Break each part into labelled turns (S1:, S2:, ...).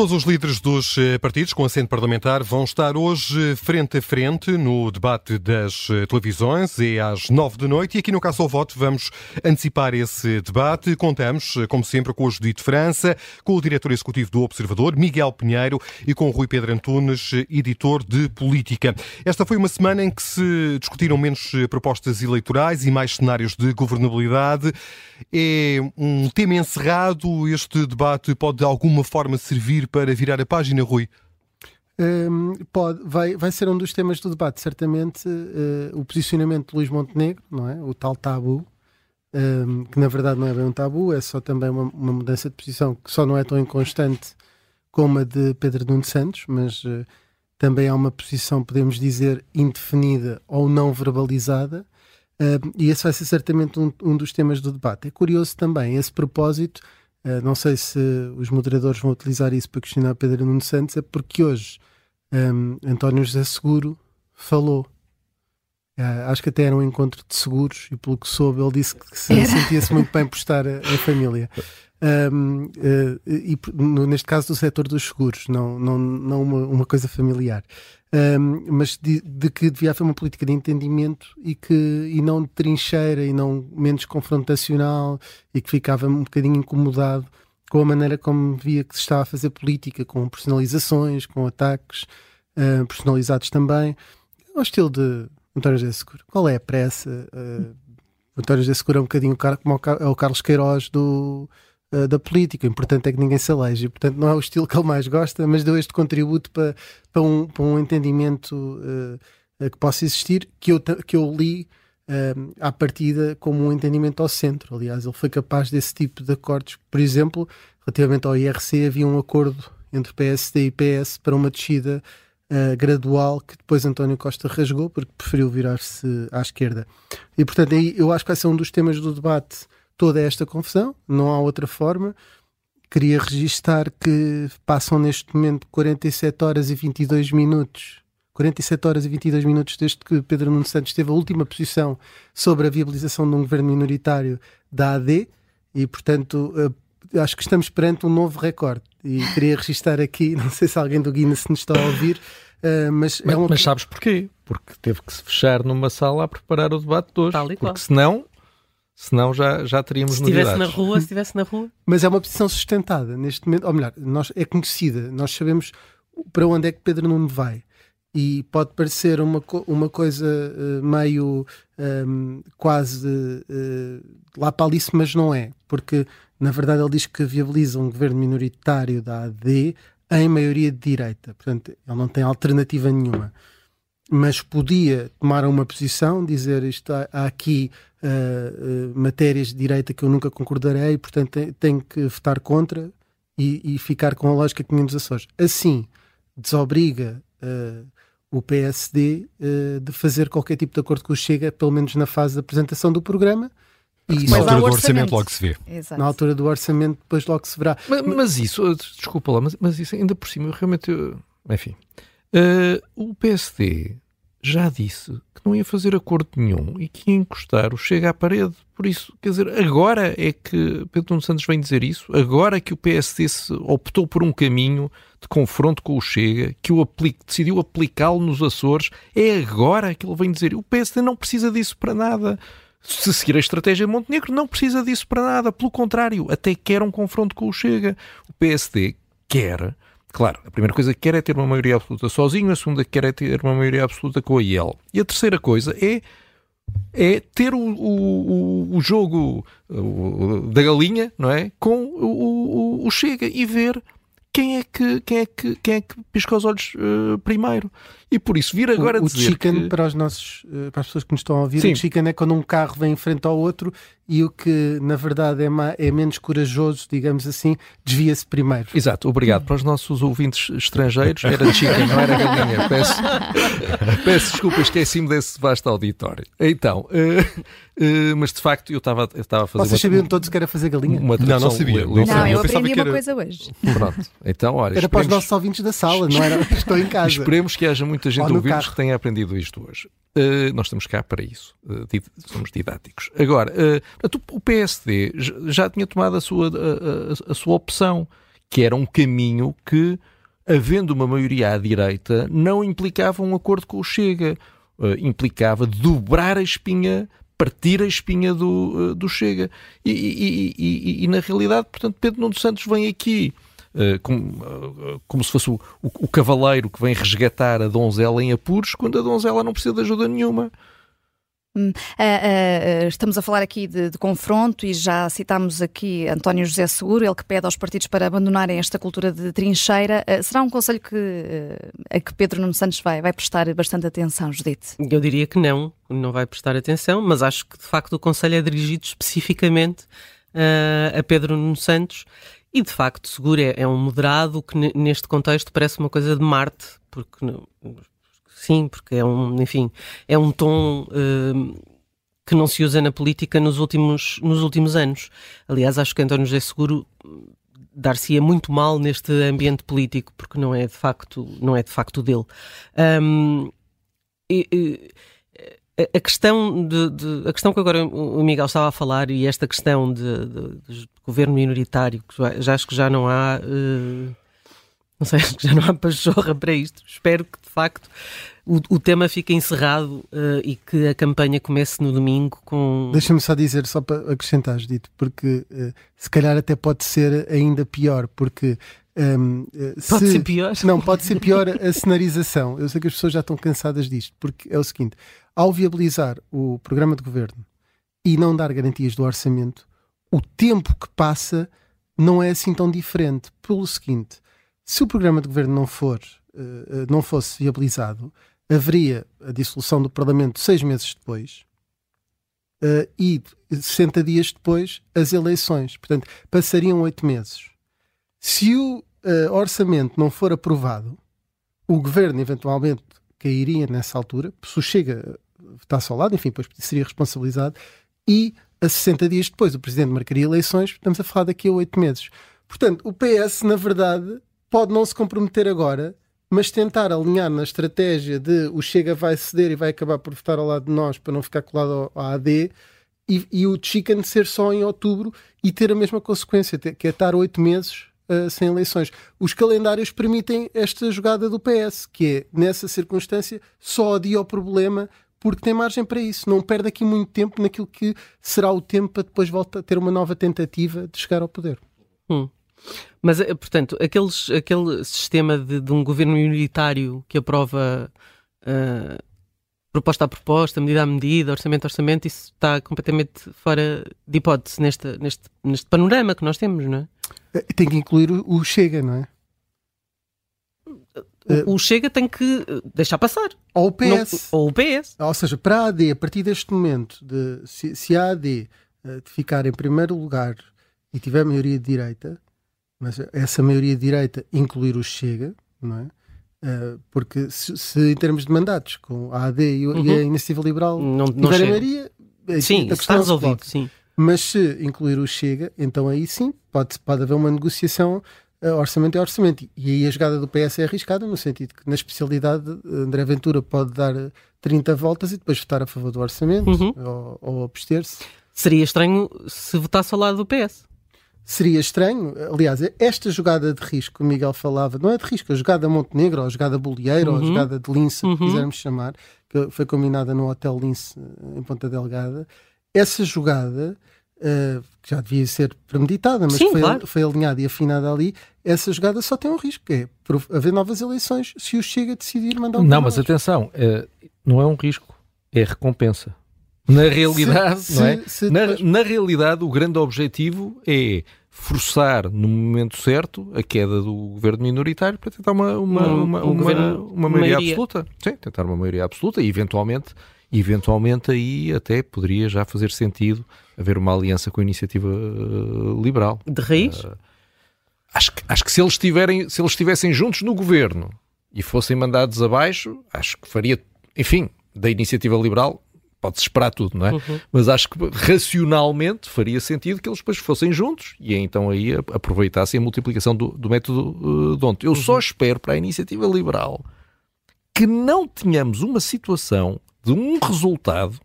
S1: Todos os líderes dos eh, partidos com assento parlamentar vão estar hoje frente a frente no debate das eh, televisões. É às nove da noite e aqui no Caso ao Voto vamos antecipar esse debate. Contamos, eh, como sempre, com o Judito França, com o diretor executivo do Observador, Miguel Pinheiro, e com o Rui Pedro Antunes, editor de Política. Esta foi uma semana em que se discutiram menos propostas eleitorais e mais cenários de governabilidade. É um tema encerrado. Este debate pode de alguma forma servir para virar a página, Rui?
S2: Um, pode, vai, vai ser um dos temas do debate, certamente, uh, o posicionamento de Luís Montenegro, não é? O tal tabu, um, que na verdade não é bem um tabu, é só também uma, uma, mudança de posição que só não é tão inconstante como a de Pedro Nuno Santos, mas uh, também há uma posição, podemos dizer, indefinida ou não verbalizada, uh, e esse vai ser certamente um, um dos temas do debate. É curioso também, esse propósito Uh, não sei se os moderadores vão utilizar isso para questionar Pedro Nuno Santos, é porque hoje um, ehm, António José Seguro falou. Uh, acho que até era um encontro de seguros e pelo que soube ele disse que se sentia-se muito bem por estar a, família. Um, uh, eh, e no, neste caso do setor dos seguros, não, não, não uma, uma coisa familiar. Um, mas de, de, que devia haver uma política de entendimento e, que, e não de trincheira e não menos confrontacional e que ficava um bocadinho incomodado com a maneira como via que se estava a fazer política, com personalizações, com ataques uh, personalizados também, ao estilo de António José Seguro. Qual é a pressa? Uh, António José Seguro é um bocadinho como é o Carlos Queiroz do uh, da política. O importante é que ninguém se aleje. Portanto, não é o estilo que ele mais gosta, mas deu este contributo para, para, um, para um entendimento uh, que possa existir, que eu, que eu li uh, à partida como um entendimento ao centro. Aliás, ele foi capaz desse tipo de acordos. Por exemplo, relativamente ao IRC, havia um acordo entre PSD e PS para uma descida Uh, gradual que depois António Costa rasgou porque preferiu virar-se à esquerda. E portanto, aí eu acho que vai ser um dos temas do debate toda esta confusão, não há outra forma. Queria registar que passam neste momento 47 horas e 22 minutos 47 horas e 22 minutos desde que Pedro Nuno Santos teve a última posição sobre a viabilização de um governo minoritário da AD e, portanto, uh, acho que estamos perante um novo recorde. E queria registar aqui, não sei se alguém do Guinness nos está a ouvir, uh, mas,
S3: mas,
S2: é uma...
S3: mas sabes porquê? Porque teve que se fechar numa sala a preparar o debate de hoje. Porque senão senão já, já teríamos
S4: se estivesse na rua, se estivesse na rua.
S2: Mas é uma posição sustentada neste momento, ou melhor, nós, é conhecida, nós sabemos para onde é que Pedro Nuno vai. E pode parecer uma, uma coisa uh, meio um, quase uh, lá para Alice, mas não é, porque na verdade ele diz que viabiliza um governo minoritário da AD em maioria de direita, portanto ele não tem alternativa nenhuma. Mas podia tomar uma posição, dizer isto há, aqui uh, matérias de direita que eu nunca concordarei, portanto tenho que votar contra e, e, ficar com a lógica que tinha nos Açores. Assim, desobriga uh, o PSD de fazer qualquer tipo de acordo com o Chega, pelo menos na fase da apresentação do programa.
S1: E na altura do orçamento. orçamento logo se vê.
S2: Exato. Na altura do orçamento, depois logo se verá.
S3: Mas, mas isso, desculpa lá, mas, mas, isso ainda por cima, eu realmente. Enfim. o PSD já disse que não ia fazer acordo nenhum e que ia encostar o Chega à parede. Por isso, quer dizer, agora é que Pedro Santos vem dizer isso, agora é que o PSD optou por um caminho de confronto com o Chega, que o aplique, decidiu aplicá-lo nos Açores, é agora que ele vem dizer o PSD não precisa disso para nada. Se seguir a estratégia de Montenegro, não precisa disso para nada. Pelo contrário, até quer um confronto com o Chega. O PSD quer Claro, a primeira coisa que quer é ter uma maioria absoluta sozinho, a segunda que quer é ter uma maioria absoluta com a IEL. E a terceira coisa é, é ter o, o, o jogo da galinha, não é? Com o, o Chega e ver quem é que, quem é que, quem é que pisca os olhos uh, primeiro. E por isso vir agora
S2: o,
S3: dizer
S2: o chicken,
S3: que...
S2: para, os nossos, uh, para as pessoas que nos estão a ouvir, Sim. o chicken é quando um carro vem em frente ao outro e o que na verdade é, é menos corajoso, digamos assim, desvia-se primeiro.
S3: Exato, obrigado. Para os nossos ouvintes estrangeiros, era chicken, não era galinha. Peço, peço desculpa, esqueci-me desse vasto auditório. Então, uh, Uh, mas de facto eu estava a fazer.
S2: Vocês sabiam todos que era fazer galinha?
S1: Uma não, não sabia.
S5: Não, não eu, eu aprendi uma era... coisa hoje.
S3: Pronto. Então, olha,
S2: era para os nossos ouvintes da sala, não era? Estou em casa.
S3: Esperemos que haja muita gente ouvintes que tenha aprendido isto hoje. Uh, nós estamos cá para isso. Uh, somos didáticos. Agora, uh, o PSD já tinha tomado a sua, a, a, a sua opção, que era um caminho que, havendo uma maioria à direita, não implicava um acordo com o Chega. Implicava dobrar a espinha partir a espinha do, do Chega. E, e, e, e, na realidade, portanto, Pedro Nuno Santos vem aqui como, uh, como se fosse o, o, o, cavaleiro que vem resgatar a donzela em apuros, quando a donzela não precisa de ajuda nenhuma.
S5: Hum, uh, uh, estamos a falar aqui de, de, confronto e já citámos aqui António José Seguro, ele que pede aos partidos para abandonarem esta cultura de trincheira. Uh, será um conselho que, a que Pedro Nuno Santos vai, vai prestar bastante atenção, Judite?
S4: Eu diria que não, não vai prestar atenção, mas acho que de facto o conselho é dirigido especificamente a Pedro Nuno Santos e de facto Seguro é, é um moderado que neste contexto parece uma coisa de Marte, porque sim, porque é um, enfim, é um tom uh, que não se usa na política nos últimos, nos últimos anos. Aliás, acho que António José Seguro dar-se-ia muito mal neste ambiente político, porque não é de facto, não é de facto dele. Um, e, e, a questão de, de, a questão que agora o Miguel estava a falar e esta questão de, de governo minoritário, que já acho que já não há uh, não sei, acho que já não há pachorra para isto. Espero que de facto o, o tema fique encerrado uh, e que a campanha comece no domingo com.
S2: Deixa-me só dizer, só para acrescentar, dito, porque uh, se calhar até pode ser ainda pior, porque. Um,
S4: ehm, pode se... ser pior?
S2: Não, pode ser pior a cenarização. Eu sei que as pessoas já estão cansadas disto, porque é o seguinte: ao viabilizar o programa de governo e não dar garantias do orçamento, o tempo que passa não é assim tão diferente. Pelo seguinte, se o programa de governo não for, uh, não fosse viabilizado, haveria a dissolução do Parlamento seis meses depois uh, e 60 dias depois as eleições. Portanto, passariam oito meses. Se o orçamento não for aprovado, o governo eventualmente cairia nessa altura, se Chega está ao lado, enfim, depois seria responsabilizado, e a 60 dias depois o Presidente marcaria eleições, estamos a falar daqui a oito meses. Portanto, o PS, na verdade, pode não se comprometer agora, mas tentar alinhar na estratégia de o Chega vai ceder e vai acabar por votar ao lado de nós para não ficar colado ao AD e, e o Chicken ser só em outubro e ter a mesma consequência, que é estar oito meses uh, sem eleições. Os calendários permitem esta jogada do PS, que é, nessa circunstância, só adia o problema porque tem margem para isso. Não perde aqui muito tempo naquilo que será o tempo para depois voltar a ter uma nova tentativa de chegar ao poder.
S4: Hum. Mas, eh, portanto, aqueles, aquele sistema de, de um governo minoritário que aprova uh, proposta a proposta, medida a medida, orçamento a orçamento, isso está completamente fora de hipótese neste, neste, neste panorama que nós temos, não é?
S2: Eh, tem que incluir o Chega, não é?
S4: O, o Chega tem que deixar passar.
S2: Ou o PS.
S4: Não, ou o PS.
S2: Ou seja, para a AD, a partir deste momento, de, se, se a AD uh, ficar em primeiro lugar e tiver maioria de direita, mas essa maioria de direita incluir o Chega, não é? Porque se, se, em termos de mandatos, com a AD e, uhum. e a. Iniciativa Liberal
S4: não, não
S2: tiver a maioria,
S4: sim, está resolvido. Sim.
S2: Mas se incluir o Chega, então aí sim pode, pode haver uma negociação orçamento é orçamento. E aí a jogada do PS é arriscada, no sentido que na especialidade André Ventura pode dar 30 voltas e depois votar a favor do orçamento uhum. ou, ou abster-se.
S4: Seria estranho se votasse ao lado do PS
S2: seria estranho. Aliás, esta jogada de risco que o Miguel falava, não é de risco, a jogada Montenegro, ou a jogada Bolieiro, uhum. ou a uhum. jogada de Lince, uhum. quisermos chamar, que foi combinada no Hotel Lince eh, em Ponta Delgada. Essa jogada, uh, que já devia ser premeditada, mas
S4: Sim,
S2: foi,
S4: claro.
S2: foi alinhada e afinada ali, essa jogada só tem um risco, que é haver novas eleições se o Chega decidir mandar um
S3: Não, mas atenção, é, não é um risco, é recompensa. Na realidade, se, não é? Se, se na, depois... na, realidade, o grande objetivo é forçar no momento certo a queda do governo minoritário para tentar uma, uma, um, uma, um uma, uma maioria, maioria, absoluta. Sim, tentar uma maioria absoluta e eventualmente, eventualmente aí até poderia já fazer sentido haver uma aliança com a iniciativa uh, liberal.
S4: De raiz? Uh,
S3: acho, que, acho que se eles, tiverem, se eles estivessem juntos no governo e fossem mandados abaixo, acho que faria, enfim, da iniciativa liberal pode-se esperar tudo, não é? Uhum. Mas acho que racionalmente faria sentido que eles depois fossem juntos e então aí aproveitassem a multiplicação do, do método uh, Donte. Eu uhum. só espero para a iniciativa liberal que não tenhamos uma situação de um resultado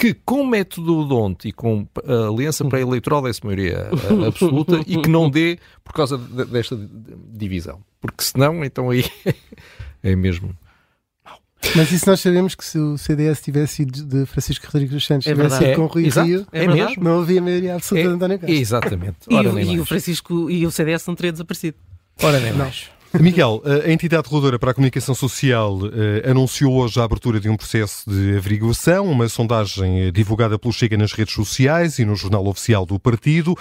S3: que com método Donte e com a aliança pré-eleitoral desse maioria absoluta e que não dê por causa desta divisão. Porque senão, então aí é mesmo.
S2: Mas isso nós sabemos que se o CDS tivesse sido de Francisco Rodrigues dos Santos,
S4: É
S2: tivesse
S4: verdade.
S2: sido com o Rui
S3: Exato.
S2: Rio,
S3: É mesmo?
S2: não havia maioria absoluta de António Costa.
S3: Exatamente.
S4: E,
S3: Ora,
S4: o,
S3: nem
S4: e o. Francisco e o CDS não teriam desaparecido.
S3: Ora, nem mais.
S1: Miguel, a entidade reguladora para a comunicação social eh, anunciou hoje a abertura de um processo de averiguação, uma sondagem eh, divulgada pelo Chega nas redes sociais e no jornal oficial do partido.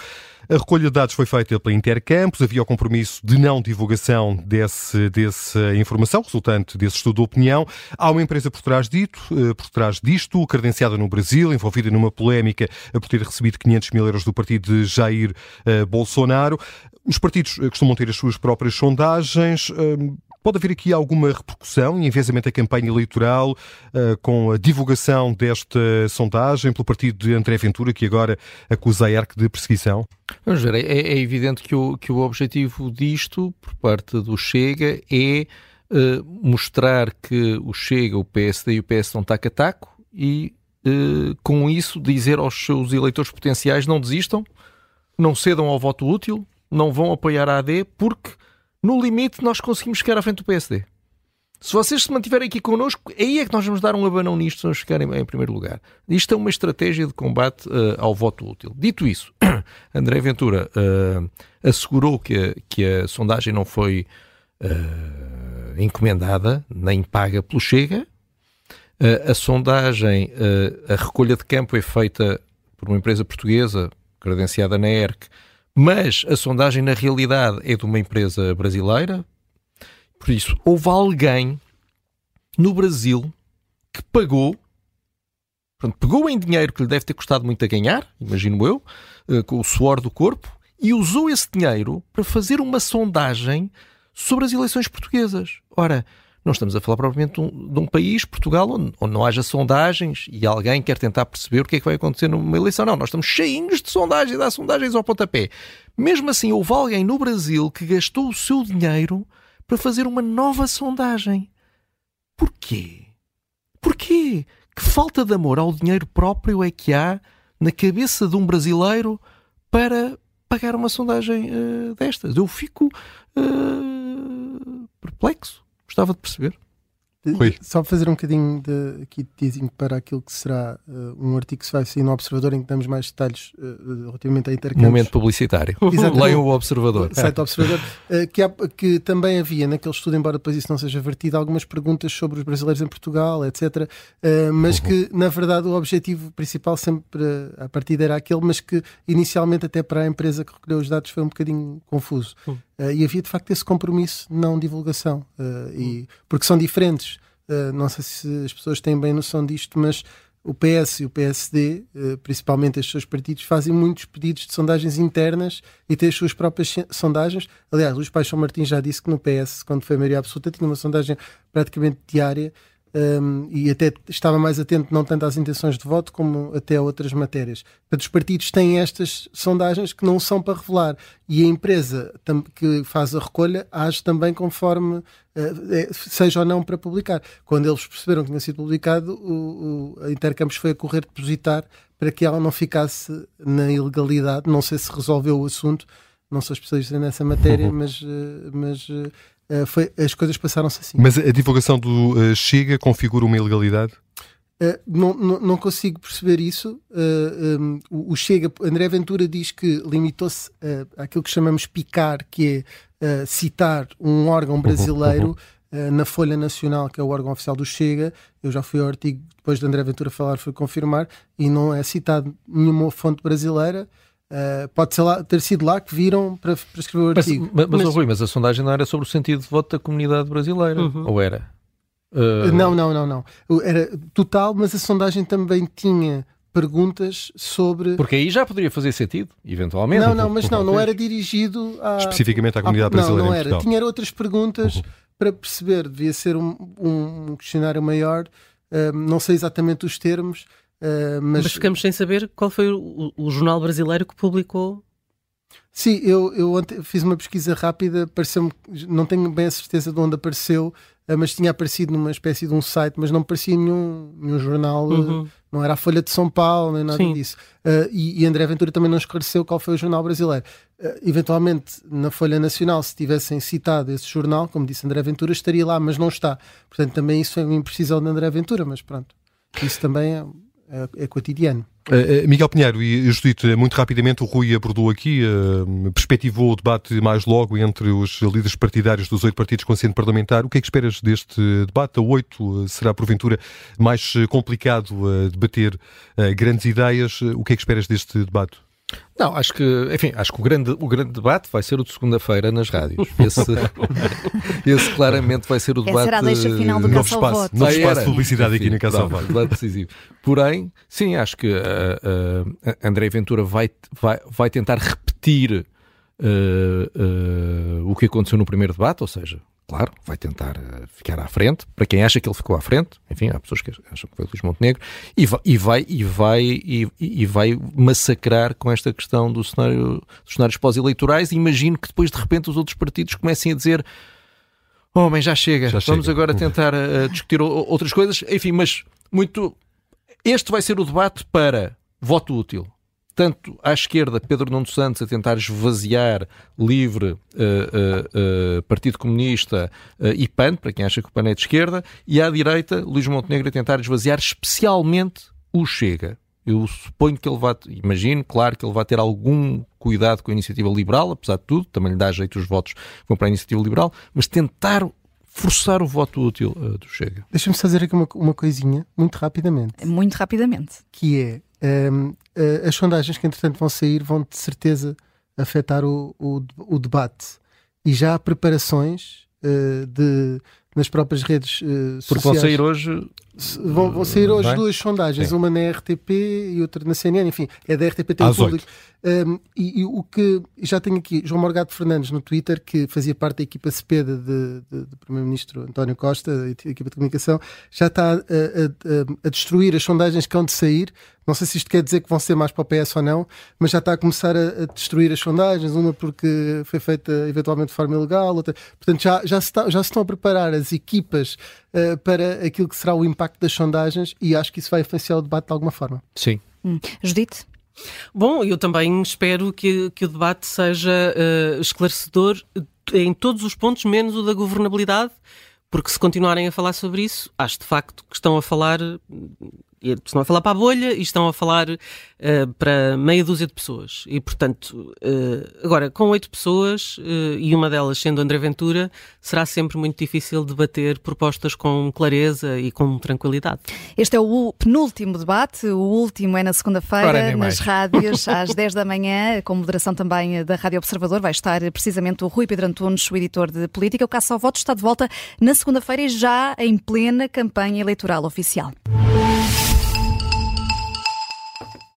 S1: A recolha de dados foi feita pela Intercampos, havia o compromisso de não divulgação desse, dessa informação, resultante desse estudo de opinião. Há uma empresa por trás, dito, eh, por trás disto, credenciada no Brasil, envolvida numa polémica por ter recebido 500 mil euros do partido de Jair eh, Bolsonaro. Os partidos eh, costumam ter as suas próprias sondagens. Hum, Pode haver aqui alguma repercussão e envezamento da campanha eleitoral eh, com a divulgação desta sondagem pelo partido de André Ventura, que agora acusa a ERC de perseguição?
S3: Vamos ver, é, é evidente que o, que o objetivo disto, por parte do Chega, é eh, mostrar que o Chega, o PSD e o PS estão taco a taco e, eh, com isso, dizer aos seus eleitores potenciais não desistam, não cedam ao voto útil, não vão apoiar a AD, porque, no limite, nós conseguimos chegar à frente do PSD. Se vocês se mantiverem aqui connosco, aí é que nós vamos dar um abanão nisto se não chegarem em primeiro lugar. Isto é uma estratégia de combate eh, ao voto útil. Dito isso, André Ventura eh, assegurou que a, que a sondagem não foi eh, encomendada nem paga pelo Chega. A sondagem, a recolha de campo é feita por uma empresa portuguesa credenciada na ERC, mas a sondagem na realidade é de uma empresa brasileira. Por isso, houve alguém no Brasil que pagou, pegou em dinheiro que lhe deve ter custado muito a ganhar, imagino eu, eh, com o suor do corpo, e usou esse dinheiro para fazer uma sondagem sobre as eleições portuguesas. Ora, não estamos a falar propriamente de um, de um país, Portugal, onde, onde não haja sondagens e alguém quer tentar perceber o que é que vai acontecer numa eleição. Não, nós estamos cheinhos de sondagens, dá sondagens ao pontapé. Mesmo assim, houve alguém no Brasil que gastou o seu dinheiro para fazer uma nova sondagem. Porquê? Porquê? Que falta de amor ao dinheiro próprio é que há na cabeça de um brasileiro para pagar uma sondagem eh, destas? Eu fico eh, perplexo. Gostava de perceber.
S1: Rui.
S2: Só fazer um bocadinho de, aqui de teasing para aquilo que será uh, um artigo que se vai sair no Observador em que damos mais detalhes uh, relativamente a intercâmbios.
S3: Momento publicitário. Leiam o Observador.
S2: Site do Observador, uh, que, há- que também havia naquele estudo, embora depois isso não seja vertido, algumas perguntas sobre os brasileiros em Portugal, etc. mas que, na verdade, o objetivo principal sempre a partir era aquele, mas que inicialmente até para a empresa que recolheu os dados foi um bocadinho confuso.
S4: Hum.
S2: Uh, e havia de facto esse compromisso de não divulgação, uh, e, porque são diferentes. Uh, não sei se as pessoas têm bem noção disto, mas o PS e o PSD, principalmente estes seus partidos, fazem muitos pedidos de sondagens internas e têm as suas próprias sondagens. Aliás, Luís Paixão Martins já disse que no PS, quando foi a maioria absoluta, tinha uma sondagem praticamente diária um, e até estava mais atento não tanto às intenções de voto como até a outras matérias. Portanto, os partidos têm estas sondagens que não são para revelar e a empresa que faz a recolha age também conforme é, seja ou não para publicar. Quando eles perceberam que tinha sido publicado, o, o, a Intercampos foi a correr depositar para que ela não ficasse na ilegalidade. Não sei se resolveu o assunto, não sou especialista nessa matéria, mas, eh, mas eh, foi, as coisas passaram-se assim.
S1: Mas a divulgação do eh, Chega configura uma ilegalidade?
S2: Uh, não, não, não consigo perceber isso. Uh, um, o o Chega, André Ventura diz que limitou-se uh, àquilo que chamamos picar, que é uh, citar um órgão brasileiro uh, na Folha Nacional, que é o órgão oficial do Chega. Eu já fui ao artigo, depois de André Ventura falar, fui confirmar, e não é citado nenhuma fonte brasileira. Uh, pode ser lá, ter sido lá que viram para, para escrever o artigo.
S3: mas, mas,
S4: Mas-
S3: ó, Rui, mas a sondagem não era sobre o sentido de voto da comunidade brasileira?
S4: Uhum.
S3: Ou era? Uh,
S2: Não, não, não, não. Era total, mas a sondagem também tinha perguntas sobre.
S3: Porque aí já poderia fazer sentido, eventualmente.
S2: Não, não, mas não, não era dirigido a.
S1: Especificamente à comunidade
S2: não,
S1: brasileira
S2: não
S1: em
S2: era. Tinha outras perguntas para perceber. Devia ser um, um questionário maior. Ah, não sei exatamente os termos, ah, mas,
S4: Mas ficamos sem saber qual foi o, o jornal brasileiro que publicou
S2: Sim, eu, eu fiz uma pesquisa rápida, pareceu não tenho bem a certeza de onde apareceu, eh, mas tinha aparecido numa espécie de um site, mas não parecia nenhum, nenhum jornal, eh, uhum. não era a Folha de São Paulo, nem nada Sim. disso. Uh, e, e, André Ventura também não esclareceu qual foi o jornal brasileiro. Uh, eventualmente, na Folha Nacional, se tivessem citado esse jornal, como disse André Ventura, estaria lá, mas não está. Portanto, também isso é uma imprecisão de André Ventura, mas pronto, isso também é, é, é cotidiano.
S1: Uh, Miguel Pinheiro e Judite, muito rapidamente, o Rui abordou aqui, uh, perspectivou o debate mais logo entre os líderes partidários dos oito partidos com assento parlamentar. O que é que esperas deste debate? A oito será, porventura, mais complicado debater grandes ideias. O que é que esperas deste debate?
S3: Não, acho que, enfim, acho que o grande, o grande debate vai ser o de segunda-feira nas rádios. Esse, esse claramente vai ser o debate. Essa
S5: será a deixa final do
S1: novo espaço,
S5: Voto.
S1: Novo espaço de publicidade enfim, aqui na Casa Voto.
S3: Debate decisivo. Porém, sim, acho que uh, uh, André Ventura vai, vai, vai tentar repetir uh, uh, o que aconteceu no primeiro debate, ou seja, claro, vai tentar uh, ficar à frente, para quem acha que ele ficou à frente, enfim, há pessoas que acham que foi Luís Montenegro, e vai, e vai, e vai, e, e vai massacrar com esta questão do cenário, dos cenários pós-eleitorais, imagino que depois de repente os outros partidos comecem a dizer homem, oh, já chega, já vamos chega. agora tentar uh, discutir outras coisas, enfim, mas muito... Este vai ser o debate para voto útil tanto à esquerda, Pedro Nuno Santos a tentar esvaziar Livre, uh, uh, uh, Partido Comunista e PAN, para quem acha que o PAN é de esquerda, e à direita, Luís Montenegro a tentar esvaziar especialmente o Chega. Eu suponho que ele vai, imagino, claro, que ele vai ter algum cuidado com a iniciativa liberal, apesar de tudo, também lhe dá jeito os votos que vão para a iniciativa liberal, mas tentar forçar o voto útil uh, do Chega.
S2: Deixa-me fazer aqui uma, uma coisinha, muito rapidamente.
S5: Muito rapidamente.
S2: Que é, um, as sondagens que entretanto vão sair vão de certeza afetar o, o, o debate. E já há preparações uh, de, nas próprias redes uh, sociais.
S3: Porque vão sair hoje.
S2: Vão, vão sair hoje duas sondagens, Sim. uma na RTP e outra na CNN, enfim, é da RTP tem público. Um, e, e, o que já tenho aqui, João Morgado Fernandes no Twitter, que fazia parte da equipa Cepeda de, de, do Primeiro-Ministro António Costa, da equipa de comunicação, já está a, a, a, destruir as sondagens que hão de sair. Não sei se isto quer dizer que vão ser mais para o PS ou não, mas já está a começar a, destruir as sondagens, uma porque foi feita eventualmente de forma ilegal, outra. Portanto, já, já, se, está, já se estão a preparar as equipas uh, para aquilo que será o impacto das sondagens e acho que isso vai influenciar o debate de alguma forma.
S3: Sim.
S5: Hum. Judite?
S4: Bom, eu também espero que, que o debate seja uh, esclarecedor em todos os pontos, menos o da governabilidade, porque se continuarem a falar sobre isso, acho de facto que estão a falar estão a falar para a bolha e estão a falar uh, para meia dúzia de pessoas. E, portanto, uh, agora, com oito pessoas, uh, e uma delas sendo André Ventura, será sempre muito difícil debater propostas com clareza e com tranquilidade.
S5: Este é o penúltimo debate, o último é na segunda-feira, nas rádios, às 10 da manhã, com moderação também da Rádio Observador. Vai estar precisamente o Rui Pedro Antunes, o editor de política. O Caça ao Voto está de volta na segunda-feira e já em plena campanha eleitoral oficial.